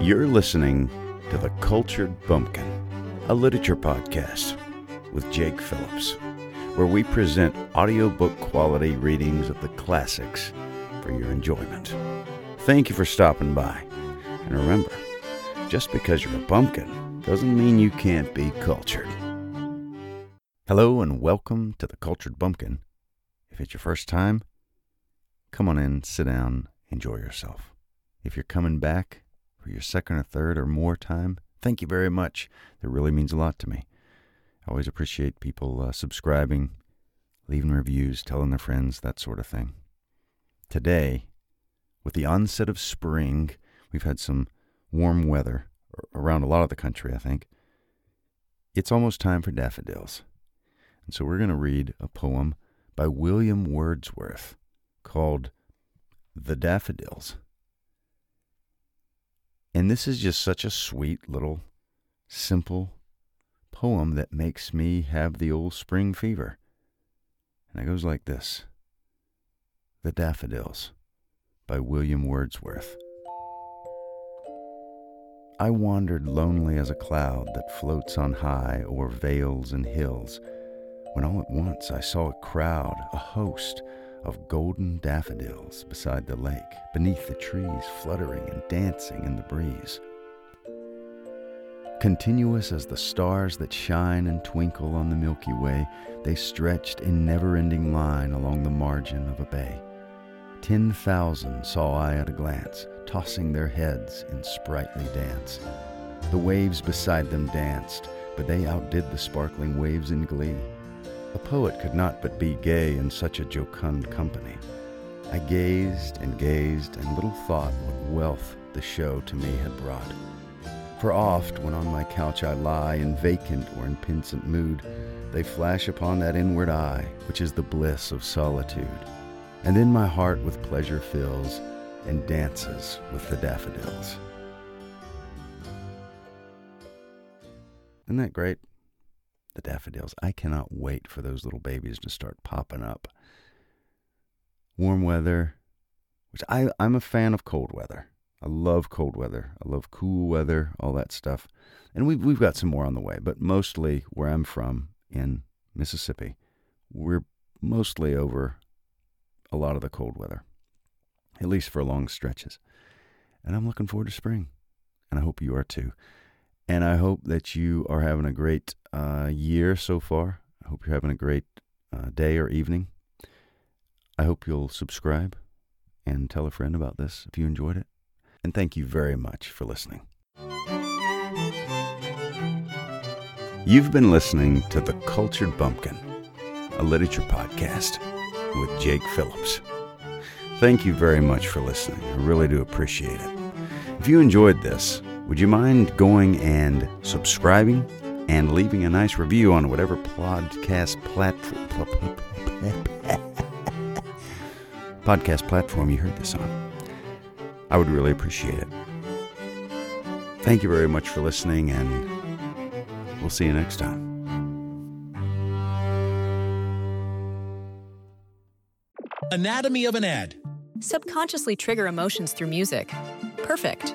You're listening to The Cultured Bumpkin, a literature podcast with Jake Phillips, where we present audiobook quality readings of the classics for your enjoyment. Thank you for stopping by. And remember, just because you're a bumpkin doesn't mean you can't be cultured. Hello and welcome to The Cultured Bumpkin. If it's your first time, come on in, sit down, enjoy yourself. If you're coming back for your second or third or more time, thank you very much. That really means a lot to me. I always appreciate people uh, subscribing, leaving reviews, telling their friends, that sort of thing. Today, with the onset of spring, we've had some warm weather around a lot of the country, I think. It's almost time for daffodils. And so we're going to read a poem by William Wordsworth called The Daffodils. And this is just such a sweet little, simple poem that makes me have the old spring fever. And it goes like this The Daffodils by William Wordsworth. I wandered lonely as a cloud that floats on high o'er vales and hills, when all at once I saw a crowd, a host of golden daffodils beside the lake, beneath the trees, fluttering and dancing in the breeze. Continuous as the stars that shine and twinkle on the Milky Way, they stretched in never ending line along the margin of a bay. Ten thousand saw I at a glance, tossing their heads in sprightly dance. The waves beside them danced, but they outdid the sparkling waves in glee. A poet could not but be gay in such a jocund company. I gazed and gazed, and little thought what wealth the show to me had brought. For oft, when on my couch I lie, in vacant or in pensant mood, they flash upon that inward eye, which is the bliss of solitude. And then my heart with pleasure fills, and dances with the daffodils. Isn't that great? The daffodils. I cannot wait for those little babies to start popping up. Warm weather, which I, I'm a fan of cold weather. I love cold weather. I love cool weather, all that stuff. And we've, we've got some more on the way, but mostly where I'm from in Mississippi, we're mostly over a lot of the cold weather, at least for long stretches. And I'm looking forward to spring. And I hope you are too. And I hope that you are having a great uh, year so far. I hope you're having a great uh, day or evening. I hope you'll subscribe and tell a friend about this if you enjoyed it. And thank you very much for listening. You've been listening to The Cultured Bumpkin, a literature podcast with Jake Phillips. Thank you very much for listening. I really do appreciate it. If you enjoyed this, would you mind going and subscribing and leaving a nice review on whatever podcast platform podcast platform you heard this on? I would really appreciate it. Thank you very much for listening, and we'll see you next time. Anatomy of an ad. Subconsciously trigger emotions through music. Perfect.